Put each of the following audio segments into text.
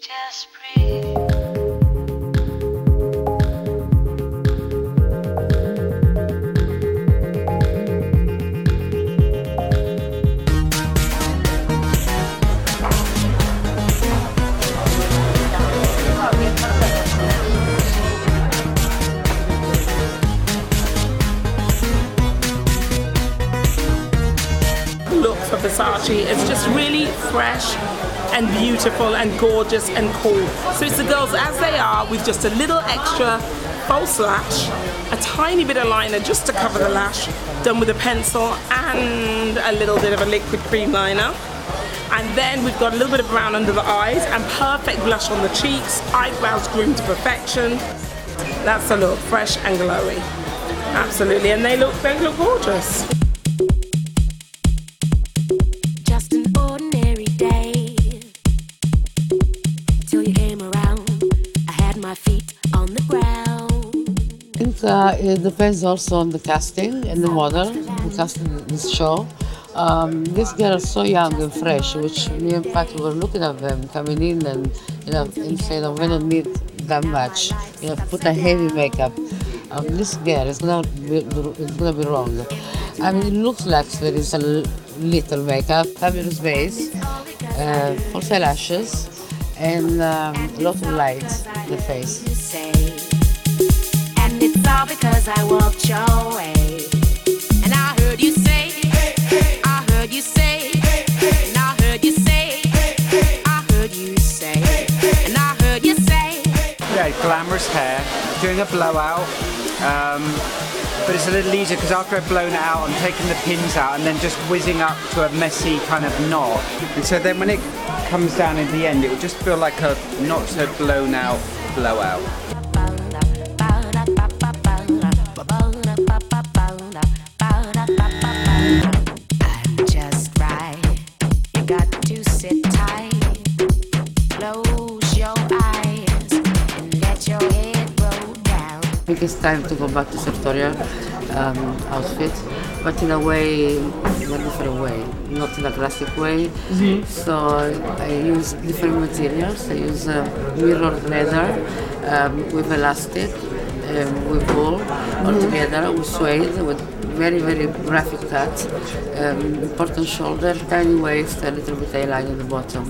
Just breathe. Versace is just really fresh and beautiful and gorgeous and cool. So it's the girls as they are with just a little extra false lash, a tiny bit of liner just to cover the lash, done with a pencil and a little bit of a liquid cream liner. And then we've got a little bit of brown under the eyes and perfect blush on the cheeks, eyebrows groomed to perfection. That's the look, fresh and glowy. Absolutely, and they look they look gorgeous. Uh, it depends also on the casting and the model who casting this show. Um, these girls are so young and fresh, which me and Patty were looking at them coming in and you know and saying, "Oh, we don't need that much. You know, put a heavy makeup." Um, this girl is gonna be, it's gonna be wrong. I mean, it looks like there is a little makeup, fabulous base, uh, false eyelashes, and um, a lot of light in the face. Doing a blowout. Um, but it's a little easier because after I've blown it out, I'm taking the pins out and then just whizzing up to a messy kind of knot. And so then when it comes down in the end, it will just feel like a not so blown out blowout. Think it's time to go back to sartorial um, outfit, but in a way, in a different way, not in a classic way. So I use different materials. I use uh, mirrored leather um, with elastic, um, with wool, all together with suede, with very very graphic cut, um, important shoulder, tiny waist, a little bit A-line at the bottom,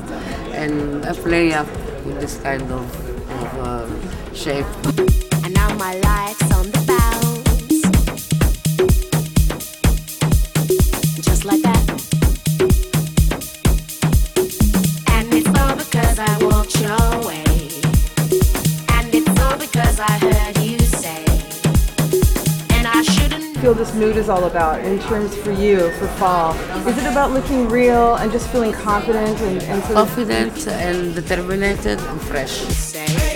and I play up with this kind of, of uh, shape. And now my life's on the bounce. Just like that. And it's all because I walked your way. And it's all because I heard you say. And I shouldn't feel this mood is all about in terms for you for fall? Is it about looking real and just feeling confident and, and sort of confident and determined and fresh. say.